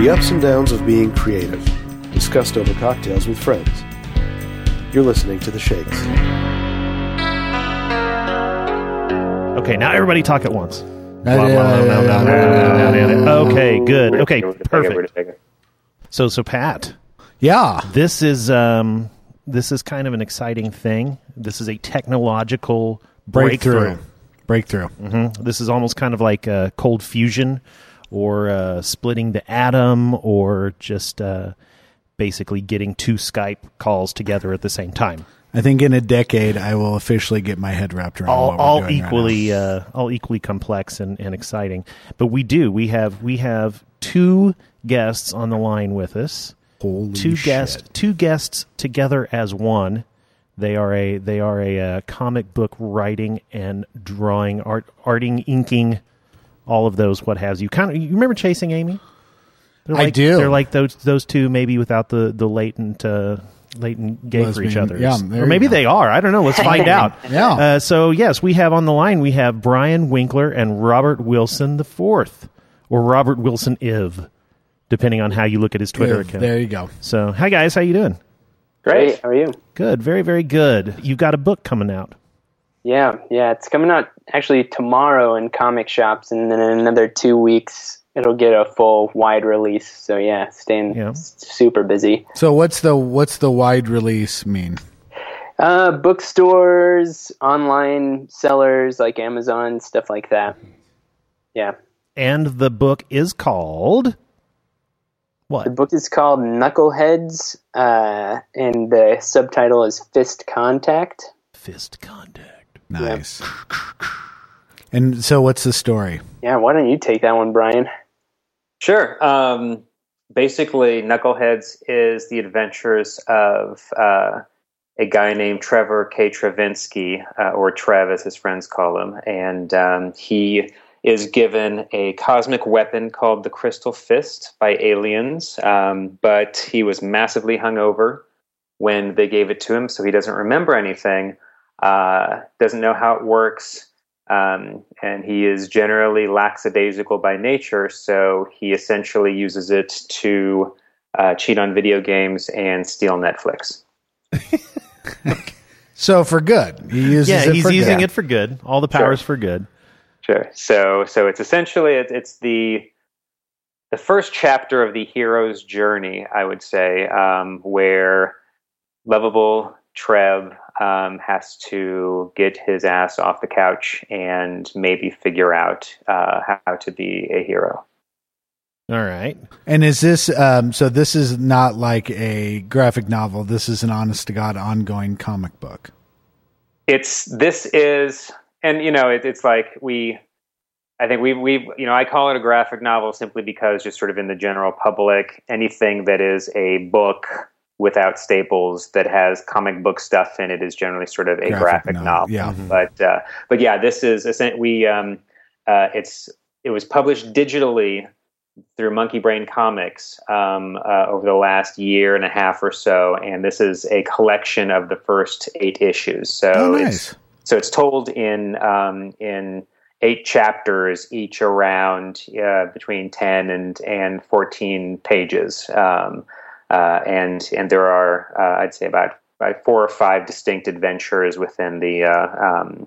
The ups and downs of being creative, discussed over cocktails with friends. You're listening to The Shakes. Okay, now everybody talk at once. Okay, good. Okay, We're gonna take it, we're gonna perfect. So, so Pat, Yeah. this is um, this is kind of an exciting thing. This is a technological breakthrough. Breakthrough. Mhm. This is almost kind of like uh, cold fusion, or uh, splitting the atom, or just uh, basically getting two Skype calls together at the same time. I think in a decade, I will officially get my head wrapped around all, all right equally now. uh, all equally complex and, and exciting. But we do we have we have two guests on the line with us. Holy two shit. guests two guests together as one. They are a they are a, uh comic book writing and drawing art arting inking all of those what has you kind of you remember chasing Amy? They're I like, do. They're like those those two maybe without the the latent uh, latent gay for each other. yeah, or maybe they are. I don't know. Let's find out. Yeah. Uh, so yes, we have on the line we have Brian Winkeler and Robert Wilson the fourth, or Robert Wilson Iv, depending on how you look at his Twitter Yeah, account. There you go. So hi guys, how you doing? Great. How are you? Good, very very good. You've got a book coming out. Yeah, yeah. It's coming out actually tomorrow in comic shops, and then in another two weeks it'll get a full wide release. So yeah, staying Yeah. super busy. So what's the what's the wide release mean? Uh, bookstores, online sellers like Amazon, stuff like that. Yeah. And the book is called what? The book is called Knuckleheads, uh, and the subtitle is Fist Contact. Fist Contact. Nice. And so what's the story? Yeah, why don't you take that one, Brian? Sure. Um, basically, Knuckleheads is the adventures of uh, a guy named Trevor K. Travinsky, uh, or Trev as his friends call him. And um, he is given a cosmic weapon called the Crystal Fist by aliens, um, but he was massively hungover when they gave it to him, so he doesn't remember anything, uh, doesn't know how it works. Um, and he is generally lackadaisical by nature, so he essentially uses it to uh, cheat on video games and steal Netflix. So for good. He uses Yeah, it he's for using good. it for good. All the powers for good. Sure. So, so it's essentially it's, it's the the first chapter of the hero's journey, I would say, um, where lovable Trev um, has to get his ass off the couch and maybe figure out uh, how to be a hero. All right. And is this um so this is not like a graphic novel. This is an honest to god ongoing comic book. it's this is and you know it, it's like we i think we we you know i call it a graphic novel simply because just sort of in the general public anything that is a book without staples that has comic book stuff in it is generally sort of a Graphic graphic, novel, novel, yeah. but uh, but yeah this is we um uh, it's it was published digitally through Monkeybrain Comics um, uh, over the last year and a half or so, and this is a collection of the first eight issues. So Oh, it's so it's told in um, in eight chapters, each around uh, between ten and and fourteen pages, um, uh, and and there are uh, I'd say about, about four or five distinct adventures within the uh, um,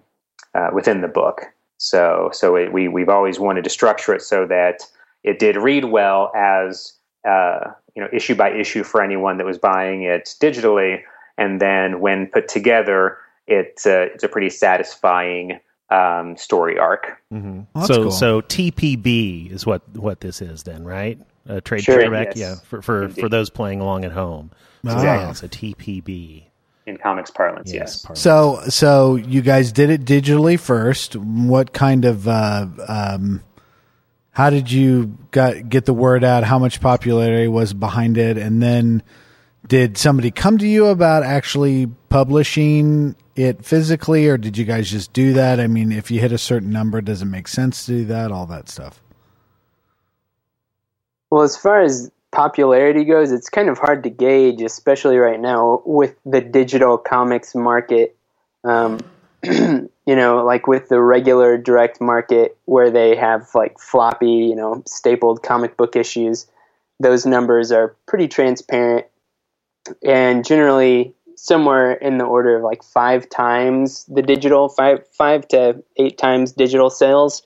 uh, within the book. So so it, we we've always wanted to structure it so that it did read well as uh, you know issue by issue for anyone that was buying it digitally, and then when put together, it's a, it's a pretty satisfying um, story arc. hmm Well, so cool. so TPB is what what this is then, right? Uh, trade Sure, paperback. yes. Yeah, for for, for those playing along at home. So, Ah. yeah, it's a TPB. In comics parlance, Yes. yes. pardon. So so you guys did it digitally first. What kind of uh um how did you got get the word out? How much popularity was behind it? And then did somebody come to you about actually publishing it physically or did you guys just do that? I mean, if you hit a certain number, does it make sense to do that? All that stuff. Well, as far as popularity goes, it's kind of hard to gauge, especially right now with the digital comics market. Um, you know, like with the regular direct market where they have like floppy, you know, stapled comic book issues. those numbers are pretty transparent and generally somewhere in the order of like five times the digital, five five to eight times digital sales.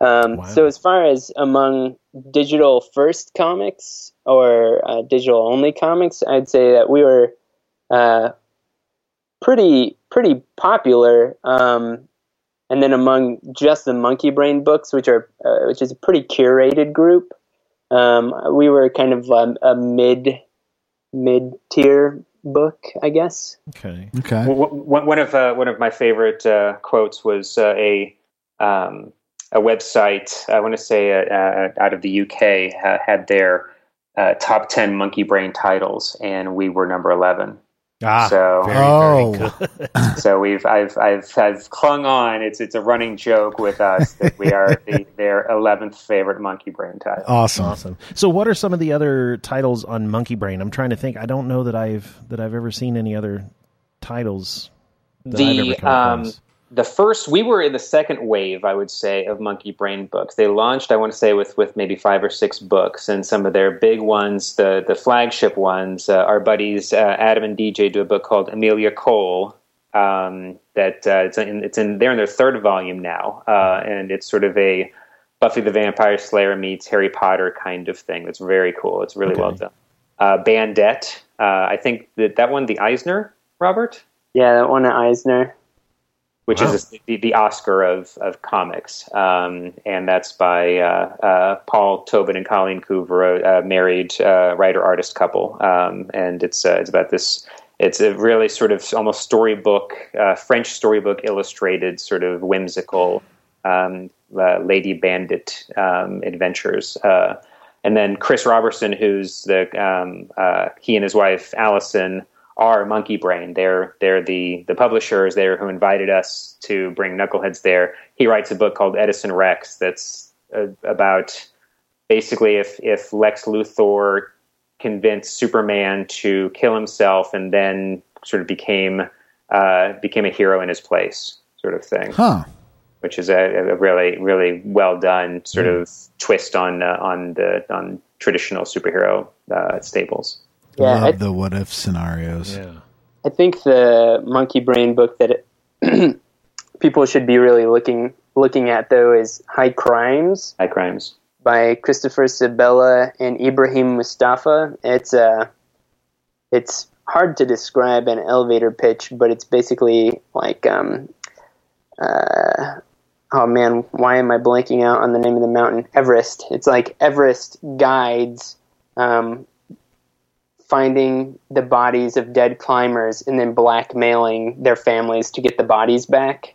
Um, Wow. So as far as among digital first comics or uh, digital only comics, I'd say that we were uh, pretty pretty popular. Um, and then among just the Monkeybrain books, which are uh, which is a pretty curated group, um, we were kind of um, a mid mid tier book, I guess. Okay. Okay. W- w- One of uh, one of my favorite uh, quotes was uh, a um, a website. I want to say uh, uh, out of the UK uh, had their uh, top ten monkeybrain titles, and we were number eleven. Ah, So- very, Oh. very good. So we've I've I've I've clung on. It's it's a running joke with us that we are the, their eleventh favorite monkeybrain title. Awesome. Awesome. So, what are some of the other titles on Monkeybrain? I'm trying to think. I don't know that I've that I've ever seen any other titles that I've ever the come um, across. The first we were in the second wave i would say of monkeybrain books. They launched i want to say with with maybe five or six books and some of their big ones the the flagship ones uh, our buddies uh, adam and dj do a book called amelia cole um, that uh, it's in it's in they're in their third volume now uh, and it's sort of a buffy the vampire slayer meets harry potter kind of thing. It's very cool. It's really Okay. well done. Uh, bandette uh, i think that that one the eisner robert? Yeah, that one at Eisner. Which Wow. is the, the Oscar of, of comics. Um, and that's by uh, uh, Paul Tobin and Colleen Coover, a, a married uh, writer artist couple. Um, and it's uh, it's about this. It's a really sort of almost storybook, uh, French storybook illustrated, sort of whimsical um, uh, lady bandit um, adventures. Uh, and then Chris Robertson, who's the um, uh, he and his wife Allison are Monkeybrain. They're they're the the publishers there who invited us to bring Knuckleheads there. He writes a book called Edison Rex that's uh, about basically if if Lex Luthor convinced Superman to kill himself and then sort of became uh, became a hero in his place, sort of thing Huh. which is a, a really really well done sort of twist on uh, on the on traditional superhero uh, staples. Yeah, I, Love the what if scenarios. Yeah. I think the Monkeybrain book that it, people should be really looking looking at though is High Crimes High crimes. by Christopher Sebela and Ibrahim Moustafa. It's uh, it's hard to describe an elevator pitch, but it's basically like um, uh, oh man, why am I blanking out on the name of the mountain? Everest. It's like Everest guides um, finding the bodies of dead climbers and then blackmailing their families to get the bodies back.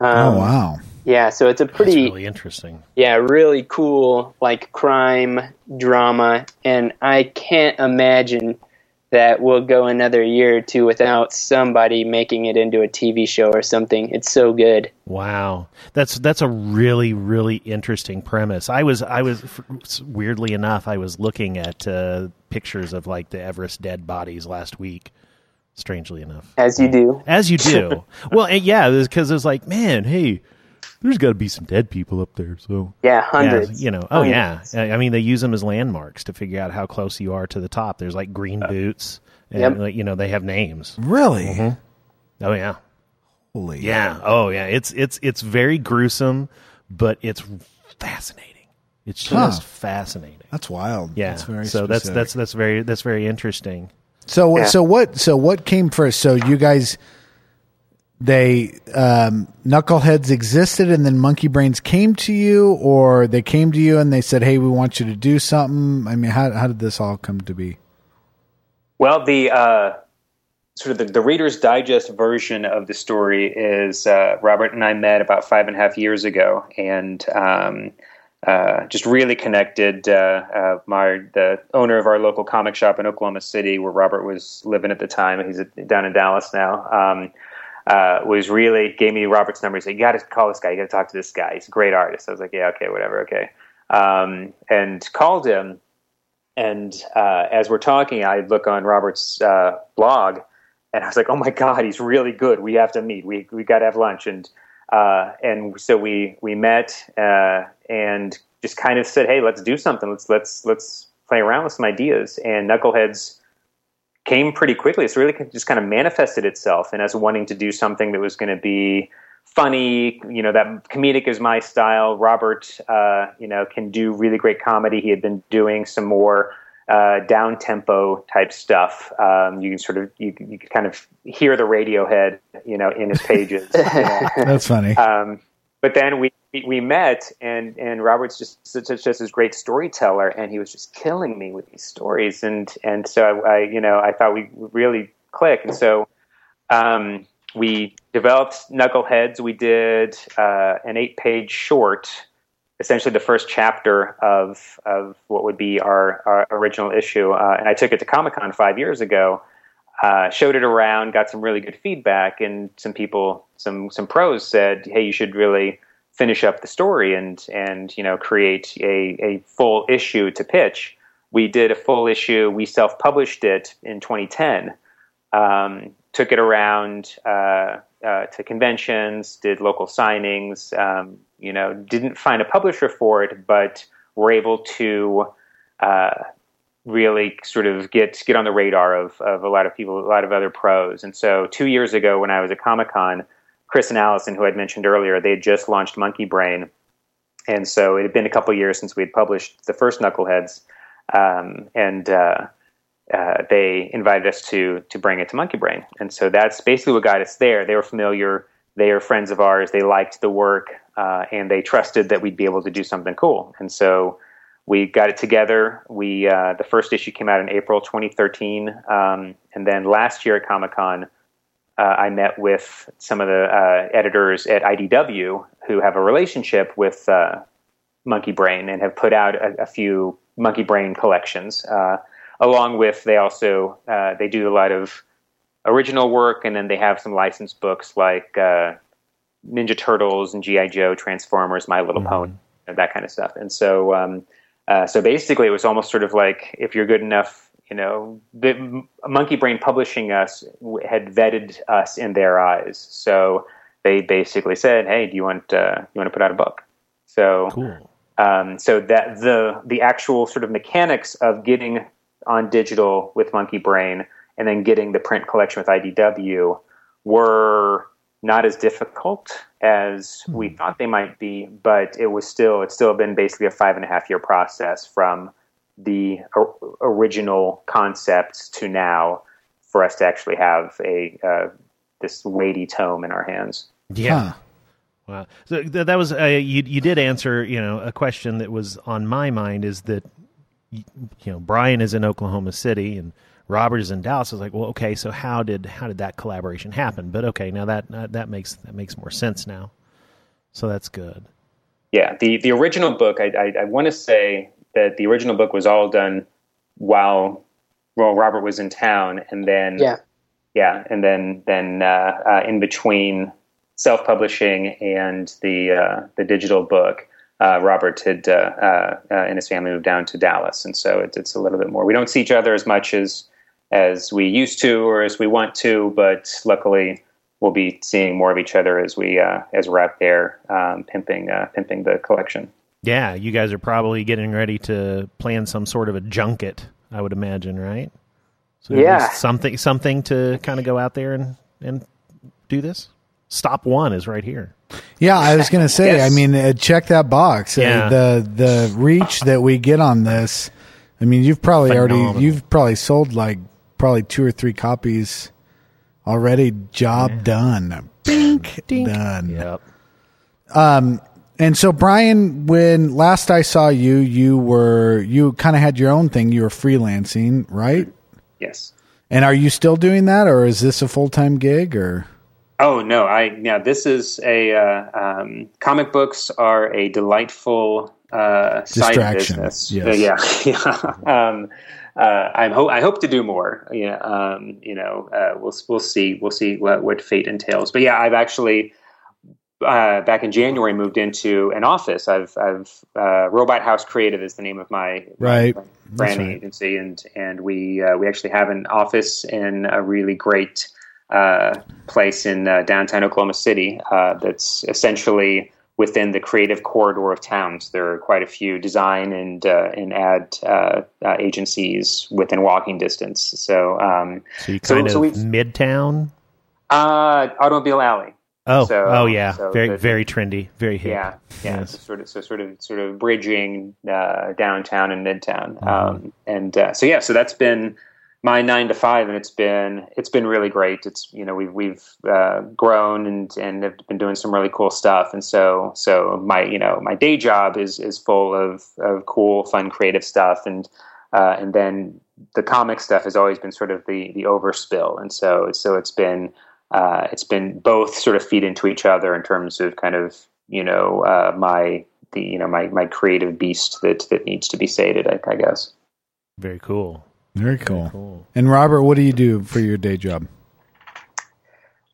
Um, Oh wow. Yeah, so it's a That's pretty really interesting. yeah, really cool, like crime drama, and I can't imagine that we'll go another year or two without somebody making it into a TV show or something. It's so good. Wow, that's that's a really really interesting premise. I was I was weirdly enough I was looking at uh, pictures of like the Everest dead bodies last week. Strangely enough, As you do. as you do. well, yeah, because it was like, man, hey, there's got to be some dead people up there. So Yeah, yeah, hundreds. you know, oh yeah. Hundreds. I I mean, they use them as landmarks to figure out how close you are to the top. There's like green uh, boots, and Yep. like, you know they have names. Really? Mm-hmm. Oh yeah, Holy. yeah. Oh yeah. It's it's it's very gruesome, but it's fascinating. It's just Huh. fascinating. That's wild. Yeah. That's very so that's that's that's very that's very interesting. So Yeah. so what so what came first? So you guys they um knuckleheads existed and then monkeybrains came to you or they came to you and they said, "Hey, we want you to do something." I mean, how how did this all come to be? Well, the uh, sort of the, the Reader's Digest version of the story is uh, Robert and I met about five and a half years ago, and um, uh, just really connected. Uh, uh, my the owner of our local comic shop in Oklahoma City, where Robert was living at the time, he's down in Dallas now. Um, uh, was really gave me Robert's number. He said, "You got to call this guy. You got to talk to this guy. He's a great artist." I was like, "Yeah, okay, whatever, okay." Um, and called him, and uh, as we're talking, I look on Robert's uh, blog, and I was like, "Oh my God, he's really good. We have to meet. We we got to have lunch." And uh, and so we we met uh, and just kind of said, "Hey, let's do something. Let's let's let's play around with some ideas, and Knuckleheads came pretty quickly. It's really just kind of manifested itself, and as wanting to do something that was going to be funny. You know, that comedic is my style. Robert, uh, you know, can do really great comedy. He had been doing some more uh, down tempo type stuff. Um, you can sort of you, you can kind of hear the Radiohead, you know, in his pages. That's funny. Um, but then we we met, and and Robert's just such just this great storyteller, and he was just killing me with these stories, and and so I, I you know I thought we really click, and so um, we developed Knuckleheads. We did uh, an eight page short, essentially the first chapter of of what would be our, our original issue, uh, and I took it to Comic Con five years ago. Uh, showed it around, got some really good feedback, and some people, some some pros said, "Hey, you should really finish up the story and and you know create a a full issue to pitch." We did a full issue. We self published it in 2010. Um, took it around uh, uh, to conventions, did local signings. Um, you know, didn't find a publisher for it, but were able to uh, really sort of get get on the radar of of a lot of people, a lot of other pros. And so, two years ago, when I was at Comic Con, Chris and Allison, who I'd mentioned earlier, they had just launched Monkeybrain, and so it had been a couple years since we had published the first Knuckleheads, um, and uh, uh, they invited us to to bring it to Monkeybrain, and so that's basically what got us there. They were familiar, they are friends of ours, they liked the work, uh, and they trusted that we'd be able to do something cool. And so we got it together. We uh, the first issue came out in April 2013, um, and then last year at Comic Con, uh, I met with some of the uh, editors at IDW who have a relationship with uh, Monkeybrain and have put out a, a few Monkeybrain collections along with they also uh, they do a lot of original work, and then they have some licensed books like uh, Ninja Turtles and GI Joe, Transformers, My Little mm-hmm. Pony, that kind of stuff. And so, um, uh, so basically, it was almost sort of like if you're good enough, you know, the Monkeybrain Publishing us had vetted us in their eyes. So they basically said, "Hey, do you want uh, you want to put out a book?" So. Cool. Um, so that the the actual sort of mechanics of getting on digital with Monkeybrain and then getting the print collection with IDW were not as difficult as we hmm. thought they might be, but it was still it's still been basically a five and a half year process from the original concepts to now for us to actually have a uh, this weighty tome in our hands. Yeah. Huh. Wow. So th- that was uh, you. You did answer, you know, a question that was on my mind is that you know Brian is in Oklahoma City and Robert is in Dallas. I was like, well, okay, so how did how did that collaboration happen? But okay, now that that makes that makes more sense now. So that's good. Yeah, the the original book, I I, I want to say that the original book was all done while well Robert was in town, and then yeah, yeah, and then then uh, uh, in between self publishing and the uh, the digital book uh, Robert had uh, uh, uh, and his family moved down to Dallas, and so it's, it's a little bit more. We don't see each other as much as as we used to or as we want to, but luckily we'll be seeing more of each other as we uh, as we're out there um, pimping uh, pimping the collection. Yeah, you guys are probably getting ready to plan some sort of a junket, I would imagine, right? So yeah, something something to kind of go out there and and do this. Stop one is right here. Yeah, I was going to say. yes. I mean, uh, check that box. Uh, yeah. Uh, the the reach that we get on this. I mean, you've probably Phenomenal. already you've probably sold like probably two or three copies already. Job yeah. done. Bink Dink. done. Yep. Um, and so Brian, when last I saw you, you were you kind of had your own thing. You were freelancing, right? Yes. And are you still doing that, or is this a full time gig, or? Oh no! I yeah. This is a uh, um, comic books are a delightful uh, side business. Yes. Uh, yeah, yeah. Um, uh, I hope I hope to do more. Yeah, um, you know, uh, we'll we'll see we'll see what, what fate entails. But yeah, I've actually uh, back in January moved into an office. I've I've uh, Robot House Creative is the name of my right branding right. agency, and and we uh, we actually have an office in a really great uh, place in uh, downtown Oklahoma City uh, that's essentially within the creative corridor of towns. There are quite a few design and uh, and ad uh, uh, agencies within walking distance. So, um, So you kind so of we've- midtown. uh, Automobile Alley. Oh, So- oh yeah, so very the- very trendy, very hip. Yeah, yeah. Yes. So sort of, so sort of, sort of bridging uh, downtown and midtown. Mm-hmm. Um, and uh, so yeah, so that's been my nine to five, and it's been it's been really great. It's you know we've we've uh, grown and and have been doing some really cool stuff. And so so my you know my day job is is full of of cool, fun, creative stuff, and uh, and then the comic stuff has always been sort of the the overspill. And so so it's been uh, it's been both sort of feed into each other in terms of kind of you know uh, my the you know my my creative beast that that needs to be sated. I, I guess. Very cool. Very cool. Cool. And Robert, what do you do for your day job?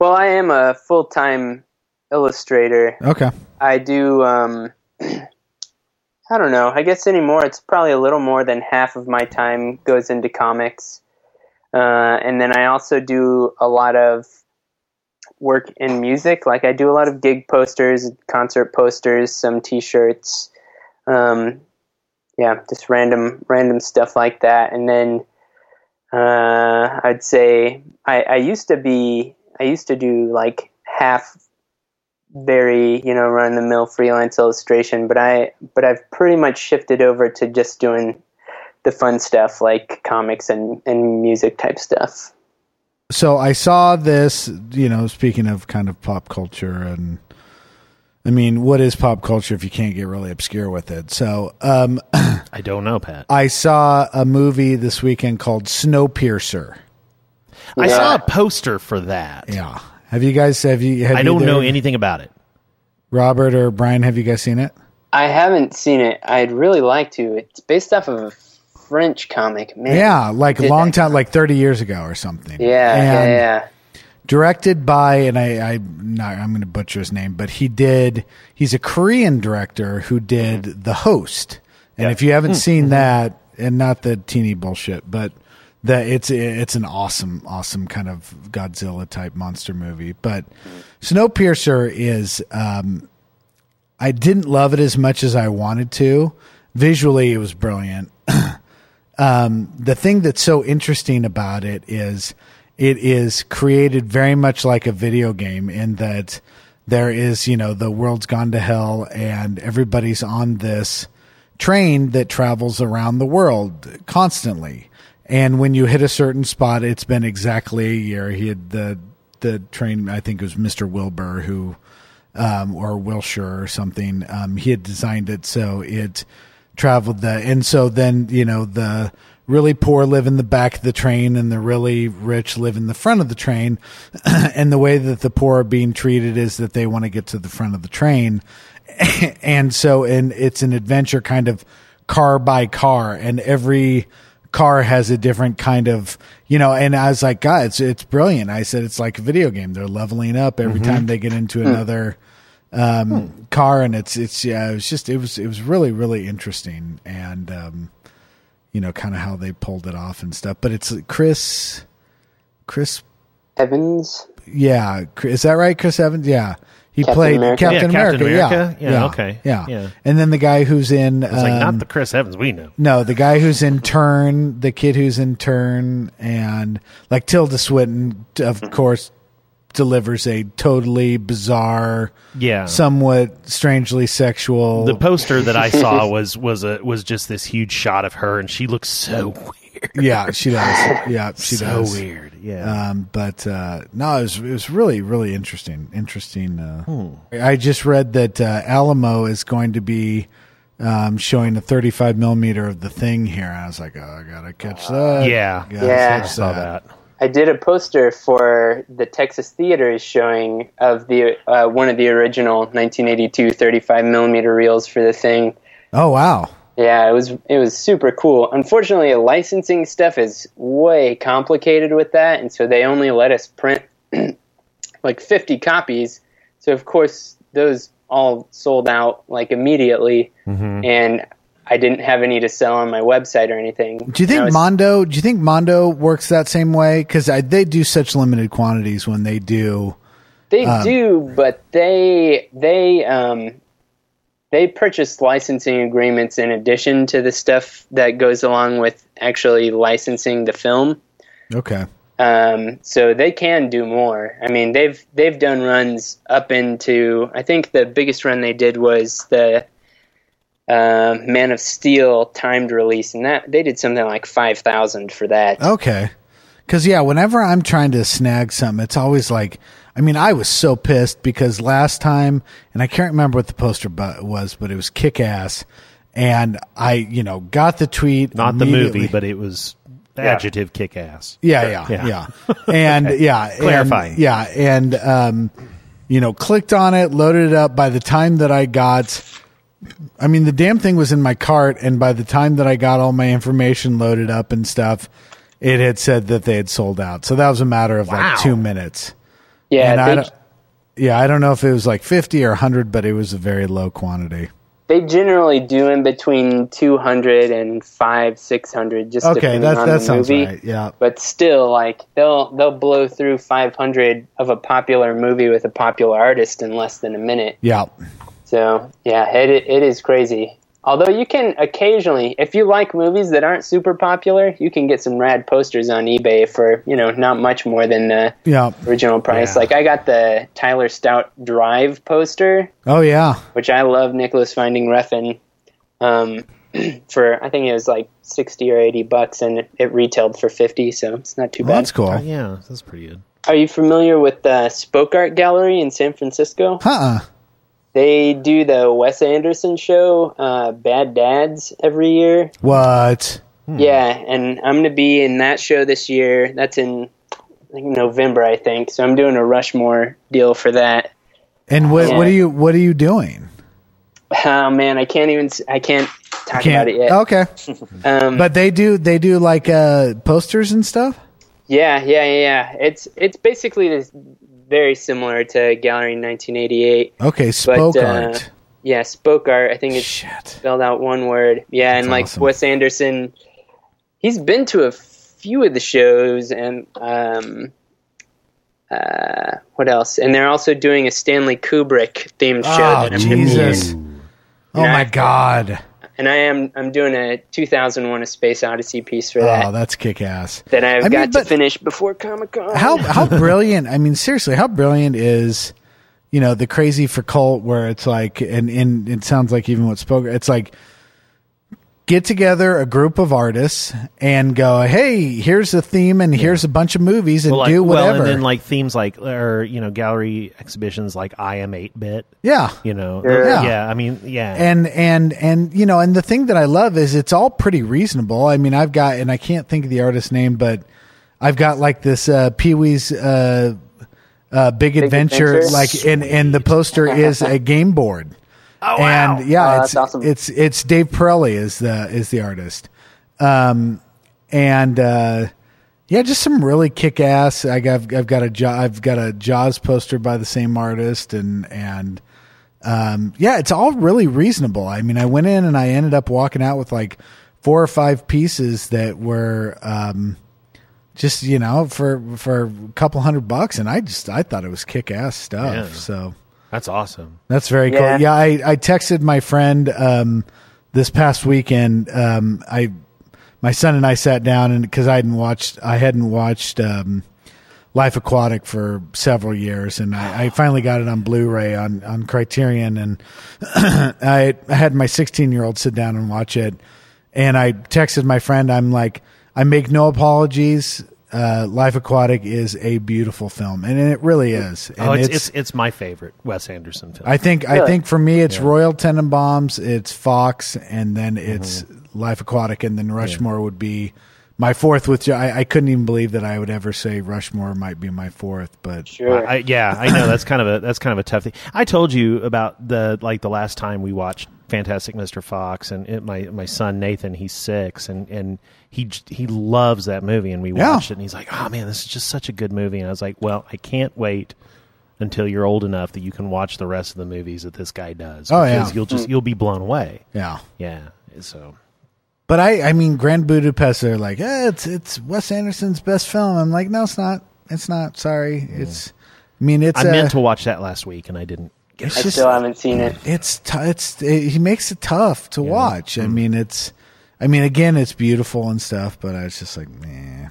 Well, I am a full time illustrator. Okay. I do. Um, I don't know. I guess anymore, it's probably a little more than half of my time goes into comics, uh, and then I also do a lot of work in music. Like I do a lot of gig posters, concert posters, some T-shirts. Um, yeah, just random random stuff like that. And then uh, I'd say I, I used to be I used to do like half very you know run the mill freelance illustration, but I but I've pretty much shifted over to just doing the fun stuff like comics and, and music type stuff. So I saw this, you know, speaking of kind of pop culture and I mean, what is pop culture if you can't get really obscure with it? So, um, I don't know, Pat. I saw a movie this weekend called Snowpiercer. I Yeah. saw a poster for that. Yeah. Have you guys have you have I don't either- know anything about it. Robert or Brian, have you guys seen it? I haven't seen it. I'd really like to. It's based off of a French comic. Man. Yeah, like a did long that. time like 30 years ago or something. Yeah, yeah, And yeah. Directed by and I, I not I'm going to butcher his name, but he did. He's a Korean director who did The Host, and if you haven't seen that, and not the teeny bullshit, but that it's it's an awesome, awesome kind of Godzilla type monster movie. But Snowpiercer is. Um, I didn't love it as much as I wanted to. Visually, it was brilliant. um, the thing that's so interesting about it is it is created very much like a video game in that there is, you know, the world's gone to hell and everybody's on this train that travels around the world constantly. And when you hit a certain spot, it's been exactly a year. He had the the train. I think it was Mister Wilbur who um, or Wilshire or something. Um, he had designed it so it traveled the, and so then you know the really poor live in the back of the train and the really rich live in the front of the train. and the way that the poor are being treated is that they want to get to the front of the train, and so and it's an adventure kind of car by car, and every car has a different kind of you know and i was like god it's it's brilliant. I said it's like a video game. They're leveling up every time they get into another um car and it's it's yeah it was just it was it was really really interesting. And um you know kind of how they pulled it off and stuff but it's chris chris Evans. yeah is that right chris evans yeah he Captain played America? captain, Yeah, Captain america, America. Yeah, Yeah, okay. yeah Yeah. and then the guy who's in It's like um, not the Chris Evans we know. no, the guy who's in Turn, the kid who's in Turn, and like Tilda Swinton, of course, delivers a totally bizarre, Yeah. somewhat strangely sexual. the poster that I saw was was a was just this huge shot of her, and she looks so weird. yeah, she does. Yeah, she so does. weird. Yeah. Um, but uh, no, it was it was really really interesting. Interesting. Uh, Hmm. I just read that uh, Alamo is going to be um, showing a 35 millimeter of the thing here. And I was like, oh, I gotta catch that. yeah. Gotta Yeah. I saw that. I did a poster for the Texas Theater showing of the uh, one of the original 1982 35 millimeter reels for the thing. Oh wow. Yeah, it was it was super cool. Unfortunately, licensing stuff is way complicated with that, and so they only let us print like 50 copies. So of course, those all sold out like immediately, and I didn't have any to sell on my website or anything. Do you think was- Mondo? Do you think Mondo works that same way? Because they do such limited quantities when they do. They Um, do, but they they um they purchase licensing agreements in addition to the stuff that goes along with actually licensing the film. Okay. Um, so they can do more. I mean, they've they've done runs up into. I think the biggest run they did was the uh, Man of Steel timed release, and that they did something like five thousand for that. Okay. Because yeah, whenever I'm trying to snag something, it's always like, I mean, I was so pissed because last time, and I can't remember what the poster bu- was, but it was kick ass, and I, you know, got the tweet. Not the movie, but it was adjective kick ass. Yeah, yeah, Yeah. yeah, and yeah, and- Clarifying. yeah, and um, you know, clicked on it, loaded it up. By the time that I got, I mean, the damn thing was in my cart, and by the time that I got all my information loaded up and stuff, it had said that they had sold out. So that was a matter of Wow. like two minutes. yeah, and I don't, yeah, I don't know if it was like fifty or hundred, but it was a very low quantity. they generally do in between two hundred and five, six hundred, just Okay, depending that on that the sounds movie. right. Yeah. But still, like they'll they'll blow through five hundred of a popular movie with a popular artist in less than a minute. Yeah. So yeah, it it is crazy. Although you can occasionally, if you like movies that aren't super popular, you can get some rad posters on eBay for you know not much more than the Yeah. original price. Yeah. Like I got the Tyler Stout Drive poster, Oh yeah. which I love. Nicholas Winding Refn. Um, for I think it was like sixty or eighty bucks, and it, it retailed for fifty, so it's not too Well, bad. that's cool. Oh, yeah, that's pretty good. Are you familiar with the Spoke Art Gallery in San Francisco? Uh-uh. They do the Wes Anderson show, uh, Bad Dads, every year. What? Yeah, and I'm going to be in that show this year. That's in think November, I think. So I'm doing a Rushmore deal for that. And what what are you what are you doing? Oh man, I can't even. I can't talk Can't- about it yet. Okay. Um, But they do they do like uh posters and stuff? yeah, yeah, yeah, yeah. It's it's basically this very similar to Gallery 1988. Okay, spoke uh, art. Yeah, Spoke Art. I think it's Shit. spelled out one word. Yeah, and like awesome. Wes Anderson, he's been to a few of the shows, and um, uh, what else? And they're also doing a Stanley Kubrick themed show. Oh that I'm gonna be in. Jesus. Oh my I- god. And I am I'm doing a 2001: A Space Odyssey piece for oh, that. Oh, that's kick ass. that I've I got but- to finish before Comic Con. How how brilliant, I mean seriously, how brilliant is you know, the crazy for cult where it's like and, and it sounds like even what spoke it's like get together a group of artists and go, Hey, here's a theme and here's a bunch of movies and Well, like, do well, whatever. and then like themes like or you know gallery exhibitions like I am eight bit. yeah. You know, yeah. Yeah. I mean, yeah, and and and you know and the thing that i love is it's all pretty reasonable i mean i've got and i can't think of the artist's name but i've got like this uh pee-wee's uh uh big, adventure, Adventure? like and and the poster is a game board oh wow, and yeah Oh, it's awesome. it's it's dave perillo is the is the artist um and uh yeah, just some really kick ass. I got, I've got a Jaw- I've got a Jaws poster by the same artist, and and um, yeah, it's all really reasonable. I mean, I went in and I ended up walking out with like four or five pieces that were um, just you know for for a couple hundred bucks, and I just I thought it was kick ass stuff. Yeah. So that's awesome. that's very Yeah. cool. Yeah, I, I texted my friend um, this past weekend. Um, I my son and I sat down and because I hadn't watched I hadn't watched um, Life Aquatic for several years, and I, I finally got it on Blu-ray on on Criterion, and I, I had my 16 year old sit down and watch it, and I texted my friend. I'm like, I make no apologies. Uh, Life Aquatic is a beautiful film, and it really is. And Oh, it's, it's it's my favorite Wes Anderson film. I think I think for me it's Royal Tenenbaums, it's Fox, and then it's Mm-hmm. Life Aquatic, and then Rushmore would be my fourth. With I, I couldn't even believe that I would ever say Rushmore might be my fourth, but Sure. I, yeah, I know that's kind of a that's kind of a tough thing. I told you about the like the last time we watched Fantastic Mr. Fox, and it, my my son Nathan, he's six, and and he he loves that movie, and we Yeah. watched it, and he's like, oh man, this is just such a good movie, and I was like, well, I can't wait until you're old enough that you can watch the rest of the movies that this guy does. Oh, yeah. you'll just you'll be blown away. yeah. Yeah, so But I I mean Grand Budapest, they're like, eh, it's it's Wes Anderson's best film. I'm like, no, it's not. It's not. Sorry, it's. I mean, it's. I uh, meant to watch that last week, and I didn't It's I just still haven't seen it. it's t- it's it, he makes it tough to watch. I mean, it's I mean, again, it's beautiful and stuff, but I was just like, nah.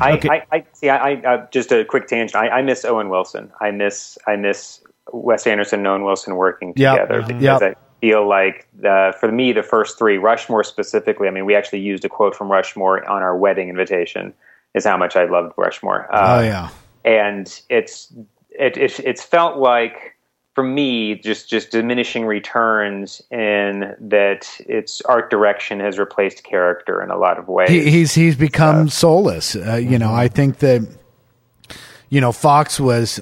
I, Okay. I, I see. I, I uh, just a quick tangent. I, I miss Owen Wilson. I miss I miss Wes Anderson and Owen Wilson working Yep. together Mhm. because Yep. I feel like the, for me the first three Rushmore specifically. I mean, we actually used a quote from Rushmore on our wedding invitation. Is how much I loved Rushmore. Uh, oh yeah, and it's it, it it's felt like for me just just diminishing returns in that its art direction has replaced character in a lot of ways. he, he's he's become soulless. Uh, you know, I think that you know Fox was.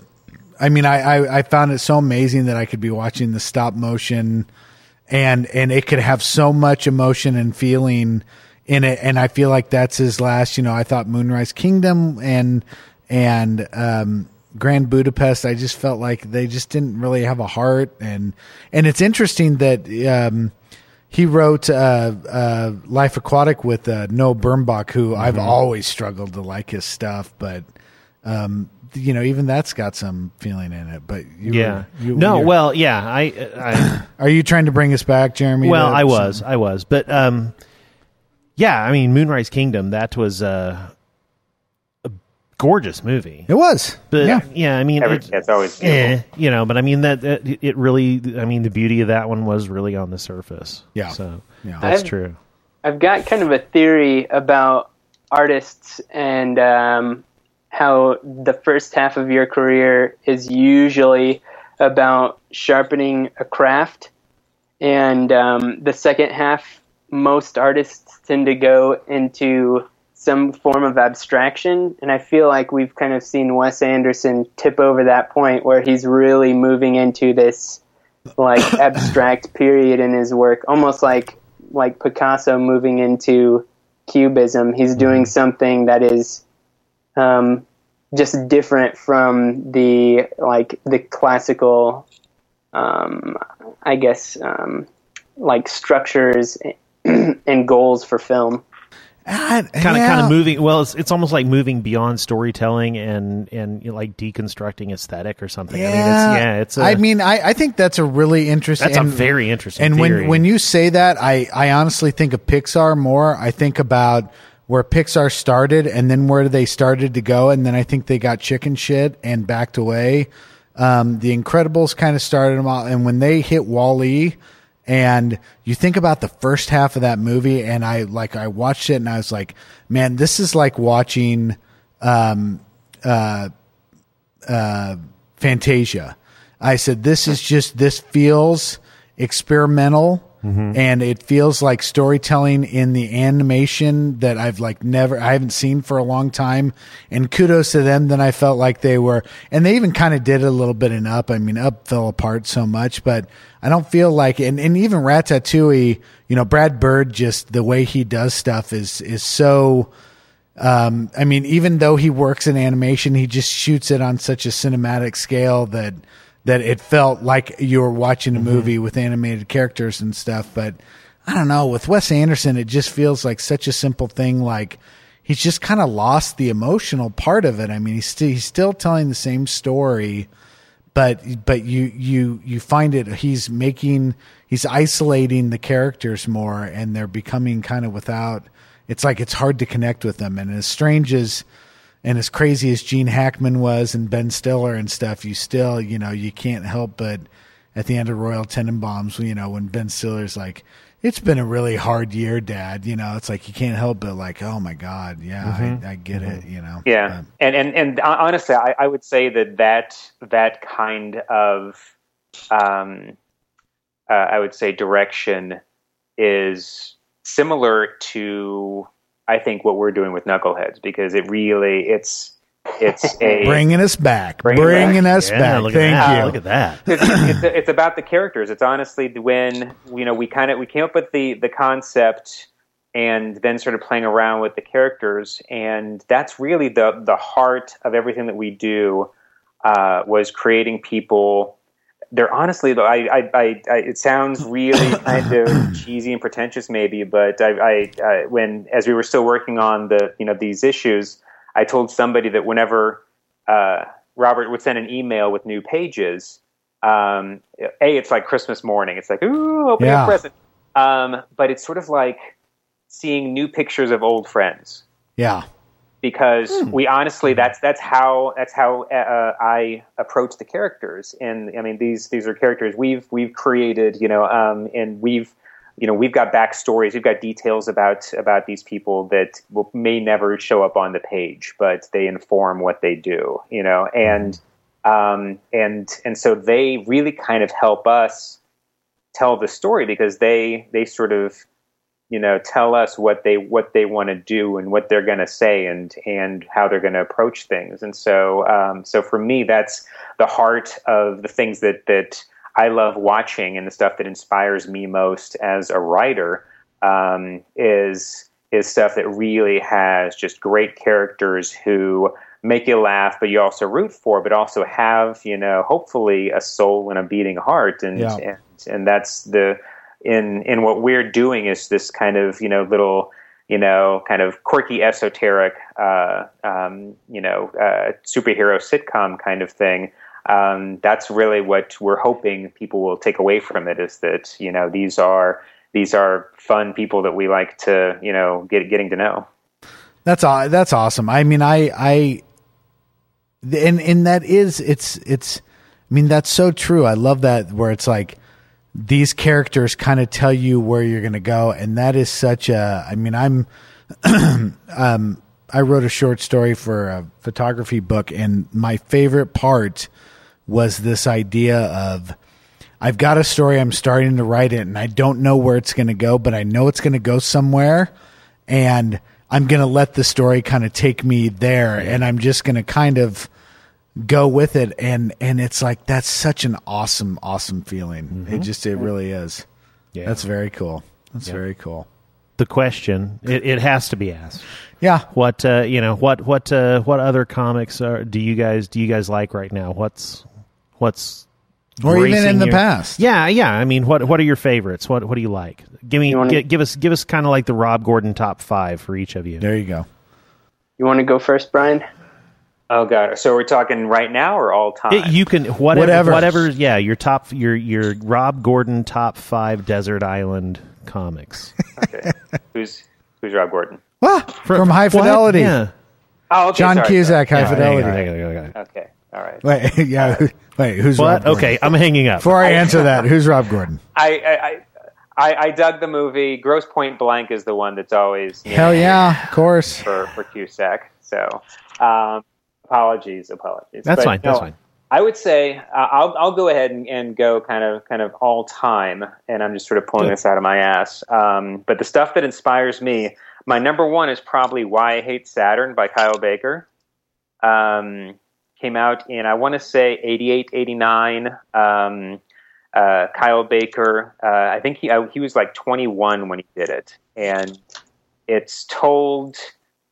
I mean, I, I I found it so amazing that I could be watching the stop motion, and and it could have so much emotion and feeling in it. And I feel like that's his last. You know, I thought Moonrise Kingdom and and um, Grand Budapest. I just felt like they just didn't really have a heart. And and it's interesting that. Um, he wrote uh, uh, Life Aquatic with uh, Noah Baumbach, who I've always struggled to like his stuff, but um, you know, even that's got some feeling in it. But you were- Yeah. you, no. Well, yeah. I. I are you trying to bring us back, Jeremy? well, I some- was. I was. But um, yeah. I mean, Moonrise Kingdom. That was uh, gorgeous movie. It was. But yeah. yeah, I mean, Every, it- it's always eh, beautiful. you know, but I mean that, that it really. I mean, the beauty of that one was really on the surface. Yeah. So Yeah. that's I've- true. I've got kind of a theory about artists and um, how the first half of your career is usually about sharpening a craft, and um, the second half, most artists tend to go into some form of abstraction. And I feel like we've kind of seen Wes Anderson tip over that point where he's really moving into this like abstract period in his work, almost like like Picasso moving into cubism. He's doing something that is um, just different from the like the classical, um, I guess, um, like structures and goals for film. Kind of kind of moving well it's, it's almost like moving beyond storytelling and and you know, like deconstructing aesthetic or something Yeah, i mean it's yeah it's a, I mean, I, I think that's a really interesting. that's and- a very interesting And theory. when when you say that, I I honestly think of Pixar more. I think about where Pixar started and then where they started to go, and then I think they got chicken shit and backed away. Um, the Incredibles kind of started them out, and when they hit Wall-E, and you think about the first half of that movie, and I like I watched it, and I was like, man, this is like watching. Um, uh, uh, Fantasia. I said, this is just, this feels experimental and it feels like storytelling in the animation that I've like never, I haven't seen for a long time. And kudos to them. Then I felt like they were, and they even kind of did it a little bit in Up. I mean, Up fell apart so much, but I don't feel like, and, and even Ratatouille, you know, Brad Bird, just the way he does stuff is, is so, um, I mean, even though he works in animation, he just shoots it on such a cinematic scale that that it felt like you were watching a movie with animated characters and stuff. But I don't know, with Wes Anderson, it just feels like such a simple thing. Like he's just kind of lost the emotional part of it. I mean, he's still he's still telling the same story, but but you you you find it he's making he's isolating the characters more, and they're becoming kind of without it's like it's hard to connect with them. And as strange as and as crazy as Gene Hackman was and Ben Stiller and stuff, you still, you know, you can't help but at the end of Royal Tenenbaums, you know, when Ben Stiller's like, it's been a really hard year, Dad. You know, it's like you can't help but like, oh my God, yeah, I, I get it. You know, Yeah, and and and honestly, I, I would say that that that kind of, um, uh, I would say direction is similar to I think what we're doing with Knuckleheads because it really it's it's a bringing us back, Bring it bringing back. us yeah, back. Thank that. you. Look at that. it's, it's, it's about the characters. It's honestly when you know we kind of we came up with the the concept and then started playing around with the characters, and that's really the the heart of everything that we do. Uh, was creating people. They're honestly, though, I, I, I, I it sounds really kind of cheesy and pretentious, maybe, but I, I, I, when as we were still working on the, you know, these issues, I told somebody that whenever uh, Robert would send an email with new pages, um, a it's like Christmas morning. It's like ooh, opening Yeah. a present. Um, but it's sort of like seeing new pictures of old friends Yeah. Because we honestly that's that's how that's how uh, I approach the characters. And I mean these these are characters we've we've created you know um, and we've you know we've got backstories we've got details about about these people that will, may never show up on the page but they inform what they do you know? And um, and and so they really kind of help us tell the story because they they sort of you know tell us what they what they want to do and what they're going to say and and how they're going to approach things and so um, so for me that's the heart of the things that that I love watching and the stuff that inspires me most as a writer um, is is stuff that really has just great characters who make you laugh, but you also root for, but also have you know hopefully a soul and a beating heart, and Yeah. and and that's the in in what we're doing is this kind of you know little you know kind of quirky esoteric uh, um, you know uh, superhero sitcom kind of thing. Um, that's really what we're hoping people will take away from it is that you know these are these are fun people that we like to you know get getting to know. That's that's awesome. I mean, I I and and that is it's it's. I mean, that's so true. I love that where it's like these characters kind of tell you where you're going to go, and that is such a. I mean, I'm. um, I wrote a short story for a photography book, and my favorite part was this idea of I've got a story, I'm starting to write it, and I don't know where it's going to go, but I know it's going to go somewhere, and I'm going to let the story kind of take me there, and I'm just going to kind of go with it, and and it's like that's such an awesome, awesome feeling. It just it really is. Yeah. That's very cool. That's very cool. the question. It, it has to be asked. Yeah. What uh, you know? What what uh, what other comics are, do you guys do you guys like right now? What's what's Or even in the your- past. Yeah, yeah. I mean, what what are your favorites? What what do you like? Give me wanna- gi- give us give us kind of like the Rob Gordon top five for each of you. There you go. You want to go first, Brian? Oh god! So we're talking right now or all time? It- you can whatever, Whatever. whatever yeah your top your your Rob Gordon top five desert island comics okay. Who's who's Rob Gordon? Ah, from, High What? Fidelity. yeah Oh, okay. John sorry, Cusack, High Yeah, Fidelity. sorry. Okay. All right. Wait, yeah. Wait, who's Rob what Gordon? okay I'm hanging up Before I answer that, who's Rob Gordon? I, I I I dug the movie. Grosse Pointe Blank is the one that's always you know, Hell yeah, of course. for for Cusack. So um, apologies, apologies. that's But fine that's fine I would say uh, I'll I'll go ahead and, and go kind of kind of all time, and I'm just sort of pulling Good. this out of my ass. Um, but the stuff that inspires me, my number one is probably "Why I Hate Saturn" by Kyle Baker. Um, came out in I want to say 88, 89. Um, uh, Kyle Baker, uh, I think he uh, he was like 21 when he did it, and it's told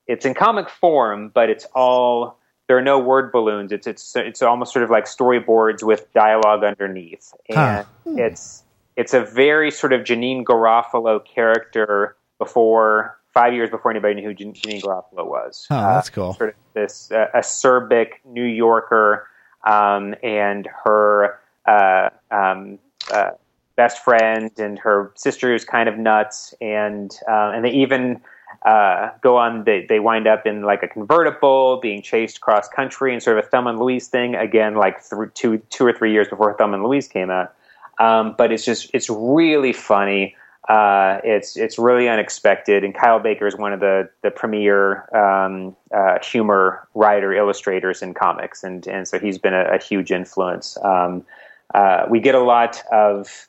it's in comic form, but it's all there are no word balloons. It's it's it's almost sort of like storyboards with dialogue underneath, and Huh. it's it's a very sort of Janeane Garofalo character before five years before anybody knew who Jan- Janeane Garofalo was. Oh, that's cool. Sort of this uh, acerbic New Yorker, um, and her uh, um, uh, best friend and her sister who's kind of nuts, and uh, and they even uh, go on. They they wind up in like a convertible, being chased cross country, and sort of a Thelma and Louise thing again, like two two or three years before Thelma and Louise came out. Um, but it's just it's really funny. Uh, it's it's really unexpected, and Kyle Baker is one of the the premier um, uh, humor writer illustrators in comics, and and so he's been a, a huge influence. Um, uh, we get a lot of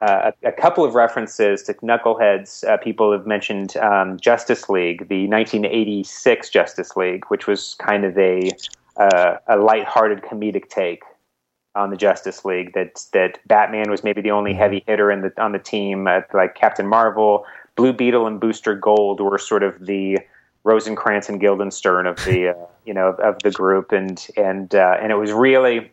uh, a, a couple of references to knuckleheads. Uh, people have mentioned um, Justice League, the 1986 Justice League, which was kind of a uh, a lighthearted comedic take on the Justice League. That that Batman was maybe the only heavy hitter in the on the team. Uh, like Captain Marvel, Blue Beetle, and Booster Gold were sort of the Rosencrantz and Guildenstern of the uh, you know of the group, and and uh, and it was really.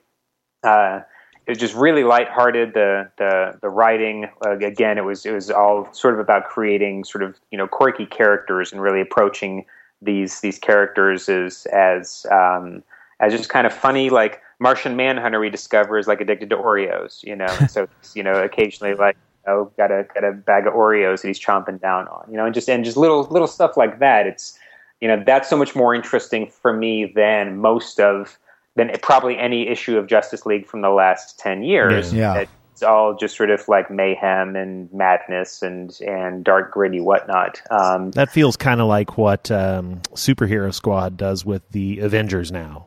It was just really lighthearted. The the the writing uh, again, it was it was all sort of about creating sort of you know quirky characters and really approaching these these characters as as um, as just kind of funny like Martian Manhunter we discover is like addicted to Oreos, you know. So you know, occasionally like oh, got a got a bag of Oreos that he's chomping down on, you know, and just and just little little stuff like that. It's you know that's so much more interesting for me than most of than probably any issue of Justice League from the last ten years. Yeah. It's all just sort of like mayhem and madness and and dark gritty whatnot. Um, That feels kind of like what um, Superhero Squad does with the Avengers now.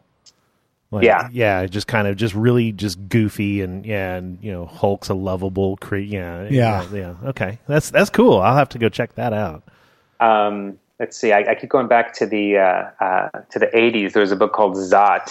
Like, Yeah. yeah, just kind of just really just goofy and yeah, and you know Hulk's a lovable cre Yeah, Yeah. yeah, yeah. Okay, that's that's cool. I'll have to go check that out. um, let's see. I, I keep going back to the uh, uh, to the '80s. There was a book called Zot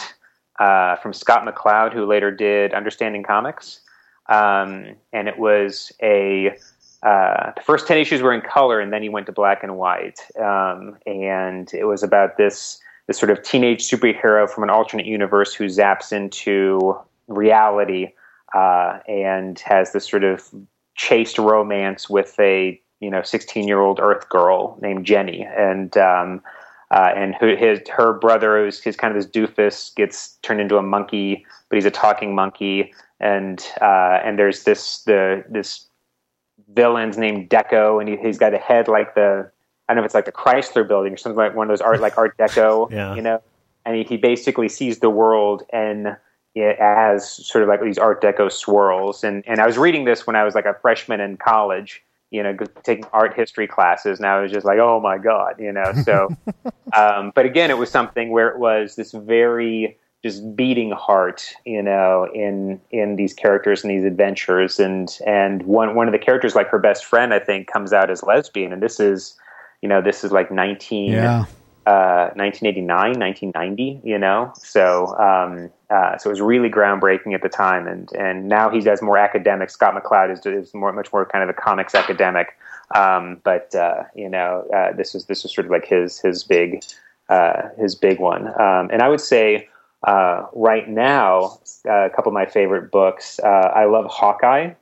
uh, from Scott McCloud, who later did Understanding Comics, um, and it was a uh, the first ten issues were in color, and then he went to black and white. Um, and it was about this this sort of teenage superhero from an alternate universe who zaps into reality uh, and has this sort of chaste romance with a you know 16 year old Earth girl named Jenny, and um, uh, and who, his her brother is his kind of this doofus gets turned into a monkey, but he's a talking monkey, and uh, and there's this the this villain's named Deco, and he, he's got a head like the I don't know if it's like the Chrysler Building or something like one of those art like Art Deco, Yeah. you know, and he, he basically sees the world and it as sort of like these Art Deco swirls. And and I was reading this when I was like a freshman in college, you know, taking art history classes, Now I was just like, oh my god, you know. So, um, but again, it was something where it was this very just beating heart, you know, in in these characters and these adventures, and and one one of the characters, like her best friend, I think, comes out as lesbian, and this is, you know, this is like nineteen Yeah. Uh, 1989, 1990, you know. So, um, uh, so it was really groundbreaking at the time, and and now he does more academic. Scott McCloud is, is more much more kind of a comics academic, um, but uh, you know, uh, this is this is sort of like his his big uh, his big one. Um, and I would say uh, right now, uh, a couple of my favorite books. Uh, I love Hawkeye.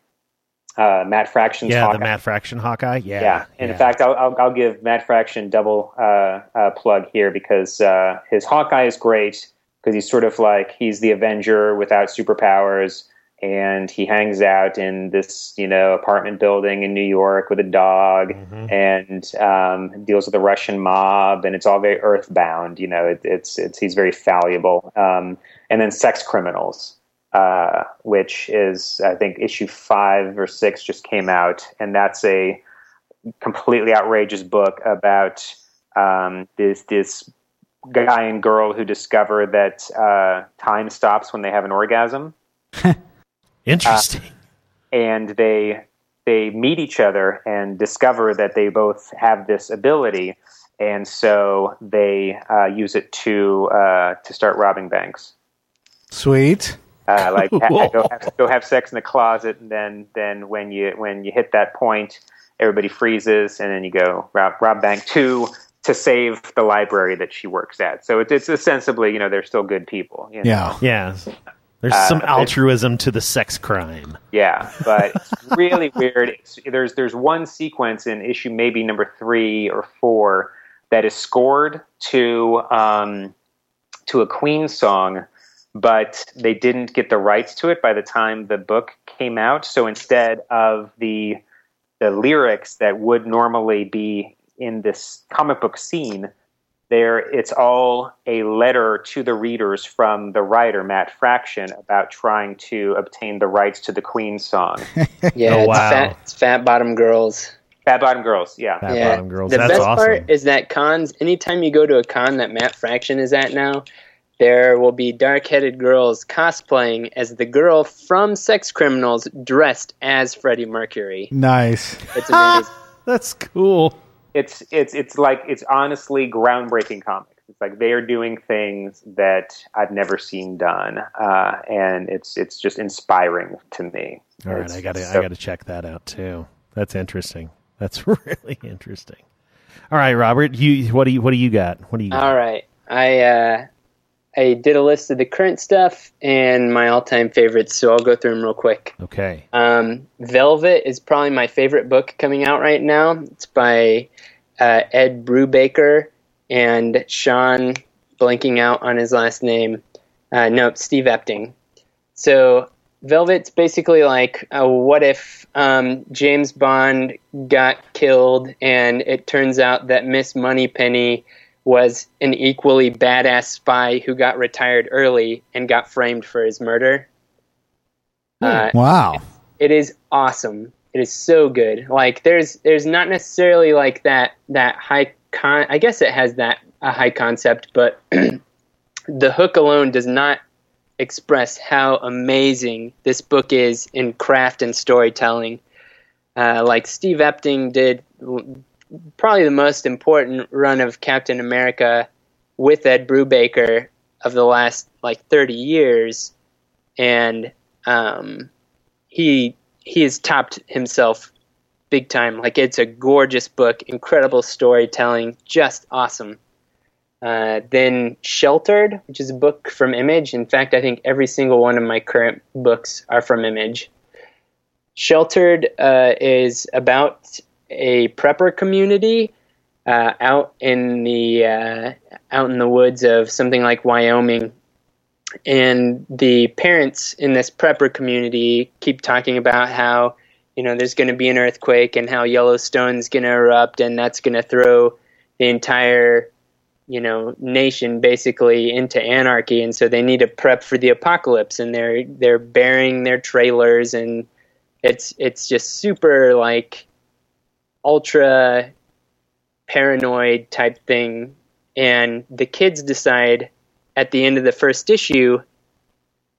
Uh, Matt Fraction's Yeah, Hawkeye. the Matt Fraction Hawkeye. Yeah, Yeah, and in fact, I'll, I'll, I'll give Matt Fraction double uh, uh, plug here because uh, his Hawkeye is great because he's sort of like he's the Avenger without superpowers, and he hangs out in this you know apartment building in New York with a dog, Mm-hmm. and um, deals with the Russian mob, and it's all very earthbound. You know, it, it's it's he's very fallible. Um, and then Sex Criminals uh, which is I think issue five or six just came out, and that's a completely outrageous book about um, this this guy and girl who discover that uh, time stops when they have an orgasm, Interesting. and they they meet each other and discover that they both have this ability, and so they uh, use it to uh, to start robbing banks. Sweet. Uh, like ha- go, have, go have sex in the closet, and then then when you when you hit that point, everybody freezes, and then you go rob, rob bank two to save the library that she works at. So it's it's ostensibly you know they're still good people. You know? Yeah. yeah, there's uh, some it- altruism to the sex crime. Yeah, but it's really weird. It's, there's there's one sequence in issue maybe number three or four that is scored to um, to a Queen song, but they didn't get the rights to it by the time the book came out. So instead of the the lyrics that would normally be in this comic book scene, there it's all a letter to the readers from the writer Matt Fraction about trying to obtain the rights to the Queen song. Yeah, Oh, it's, fat, it's fat bottom girls. Fat Bottom Girls, yeah. Fat yeah. Bottom Girls. The That's best awesome. part is that cons. Anytime you go to a con that Matt Fraction is at now, there will be dark-headed girls cosplaying as the girl from Sex Criminals, dressed as Freddie Mercury. Nice. It's amazing. That's cool. It's it's it's like it's honestly groundbreaking comics. It's like they are doing things that I've never seen done, uh, and it's it's just inspiring to me. All right, It's I gotta so- I gotta check that out too. That's interesting. That's really interesting. All right, Robert, you what do you what do you got? What do you got? All right, I uh, I did a list of the current stuff and my all-time favorites, so I'll go through them real quick. Okay. Um, Velvet is probably my favorite book coming out right now. It's by uh, Ed Brubaker and Sean, blanking out on his last name. Uh, no, Steve Epting. So Velvet's basically like, uh, what if um, James Bond got killed, and it turns out that Miss Moneypenny was an equally badass spy who got retired early and got framed for his murder. Uh, Wow. it is awesome. It is so good. Like there's there's not necessarily like that that high con. I guess it has that a high concept, but the hook alone does not express how amazing this book is in craft and storytelling. Uh, like Steve Epting did l- probably the most important run of Captain America with Ed Brubaker of the last like 30 years, and um, he he has topped himself big time. Like it's a gorgeous book, incredible storytelling, just awesome. Uh, then Sheltered, which is a book from Image. In fact, I think every single one of my current books are from Image. Sheltered uh, is about a prepper community uh, out in the uh, out in the woods of something like Wyoming, and the parents in this prepper community keep talking about how you know there's going to be an earthquake and how Yellowstone's going to erupt and that's going to throw the entire you know nation basically into anarchy. And so they need to prep for the apocalypse and they're they're burying their trailers and it's it's just super like ultra paranoid type thing and the kids decide at the end of the first issue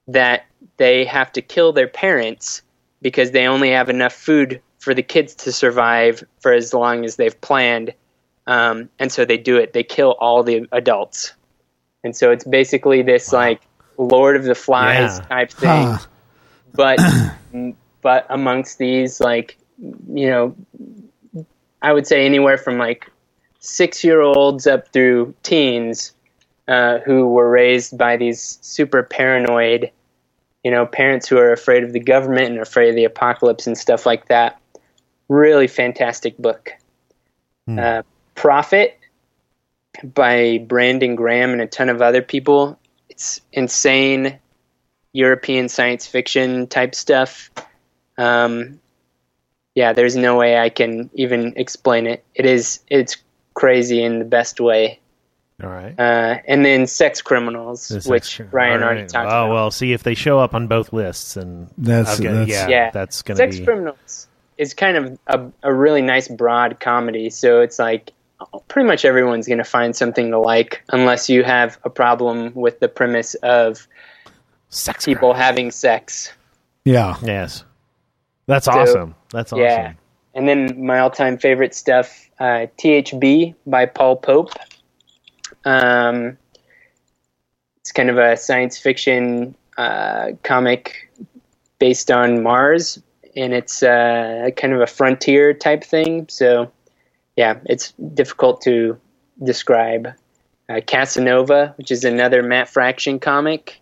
that they have to kill their parents because they only have enough food for the kids to survive for as long as they've planned. Um, and so they do it. They kill all the adults. And so it's basically this like Lord of the Flies Yeah. type thing, Huh. but but amongst these like you know, I would say anywhere from like six year olds up through teens uh, who were raised by these super paranoid, you know, parents who are afraid of the government and afraid of the apocalypse and stuff like that. Really fantastic book. Uh, Prophet by Brandon Graham and a ton of other people. It's insane European science fiction type stuff. Um, yeah, there's no way I can even explain it. It is it's crazy in the best way. All right. Uh, and then Sex Criminals, This which is- Brian all already talked Oh about. Oh well, see if they show up on both lists, and That's- I've got- that's- yeah, Yeah. that's gonna Sex be Criminals is kind of a, a really nice broad comedy. So it's like pretty much everyone's going to find something to like, unless you have a problem with the premise of sex people crime. having sex. Yeah. Yes, that's awesome. That's awesome. Yeah. And then my all-time favorite stuff, uh, THB by Paul Pope. Um, it's kind of a science fiction uh, comic based on Mars, and it's uh, kind of a frontier type thing. So, yeah, it's difficult to describe. Uh, Casanova, which is another Matt Fraction comic,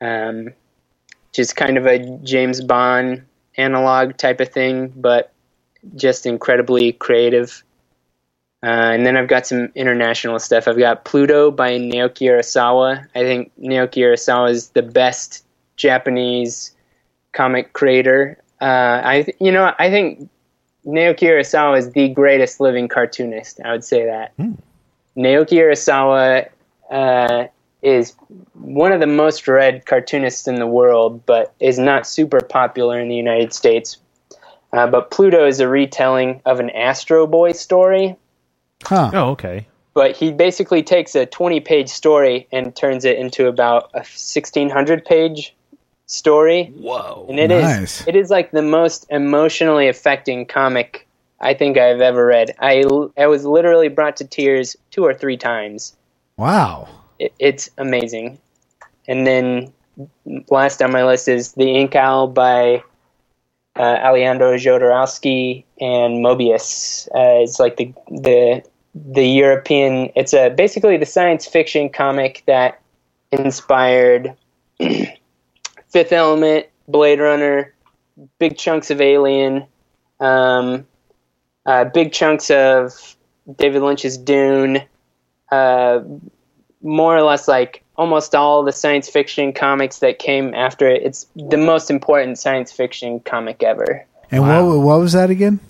um, which is kind of a James Bond analog type of thing, but just incredibly creative. Uh, and then I've got some international stuff. I've got Pluto by Naoki Urasawa. I think Naoki Urasawa is the best Japanese comic creator. Uh, I, th- you know, I think Naoki Urasawa is the greatest living cartoonist. I would say that. Naoki Urasawa uh, is one of the most read cartoonists in the world, but is not super popular in the United States. Uh, but Pluto is a retelling of an Astro Boy story, Huh. Oh, okay. but he basically takes a 20 page story and turns it into about a 1600 page story. Whoa. And it is Nice. it is like the most emotionally affecting comic I think I've ever read. I, I was literally brought to tears two or three times. Wow. It, it's amazing. And then last on my list is The Incal by uh, Alejandro Jodorowsky and Moebius. Uh, it's like the the the European. It's a basically the science fiction comic that inspired Fifth Element, Blade Runner, big chunks of Alien, um, uh, big chunks of David Lynch's Dune. Uh, more or less like almost all the science fiction comics that came after it. It's the most important science fiction comic ever. And what what was that again?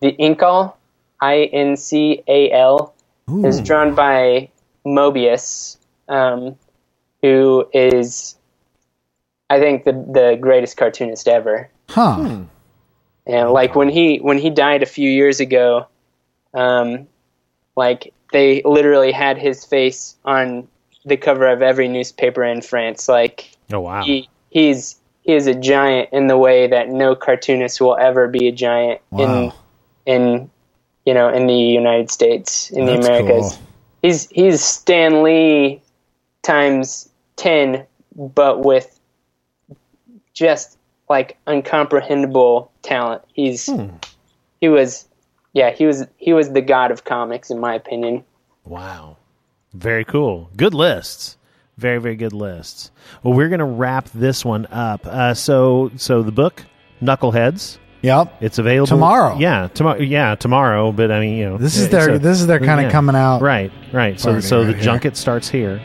The Incal, I N C A L, is drawn by Moebius, um, who is, I think, the the greatest cartoonist ever. Huh. And like when he when he died a few years ago, um, like they literally had his face on the cover of every newspaper in France. Like Oh wow. he he's he is a giant in the way that no cartoonist will ever be a giant Wow. in in you know in the United States in That's the Americas. cool. He's he's Stan Lee times ten, but with just like uncomprehendable talent. He's hmm. he was yeah he was he was the god of comics in my opinion. Wow. Very cool. Good lists. Very, very good lists. Well, we're going to wrap this one up. Uh, so, so the book, Knuckleheads, Yep. it's available Tomorrow. Yeah, tomorrow. Yeah, tomorrow. But I mean, you know, This is their a- this is their kind of yeah. coming out. Right, right. So, Party so the here. junket starts here,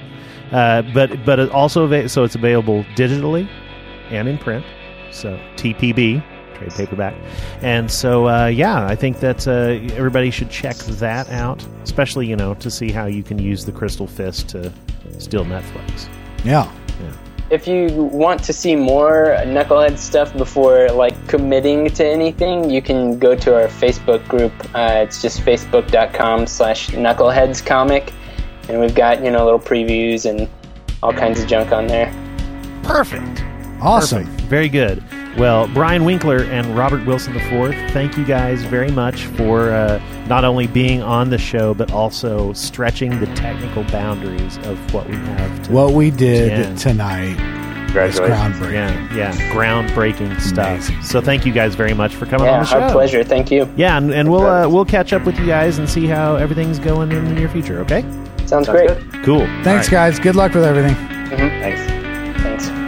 uh, but but it also ava- so it's available digitally and in print. So TPB, trade paperback, and so uh, yeah, I think that uh, everybody should check that out, especially you know to see how you can use the Crystal Fist to steal Netflix. Yeah. yeah. if you want to see more knucklehead stuff before like committing to anything you can go to our facebook group uh, it's just facebook.com slash knuckleheads comic and we've got you know little previews and all kinds of junk on there Perfect. Awesome. Perfect. Very good. Well, Brian Winkeler and Robert Wilson IV, thank you guys very much for uh, not only being on the show, but also stretching the technical boundaries of what we have to. What we did Yeah. tonight is groundbreaking. yeah, yeah, groundbreaking stuff. So thank you guys very much for coming on the show. our pleasure thank you Yeah, and, and we'll uh, we'll catch up with you guys and see how everything's going in the near future. Okay, sounds Sounds great good. cool. Thanks, guys. Good luck with everything. Thanks. Thanks.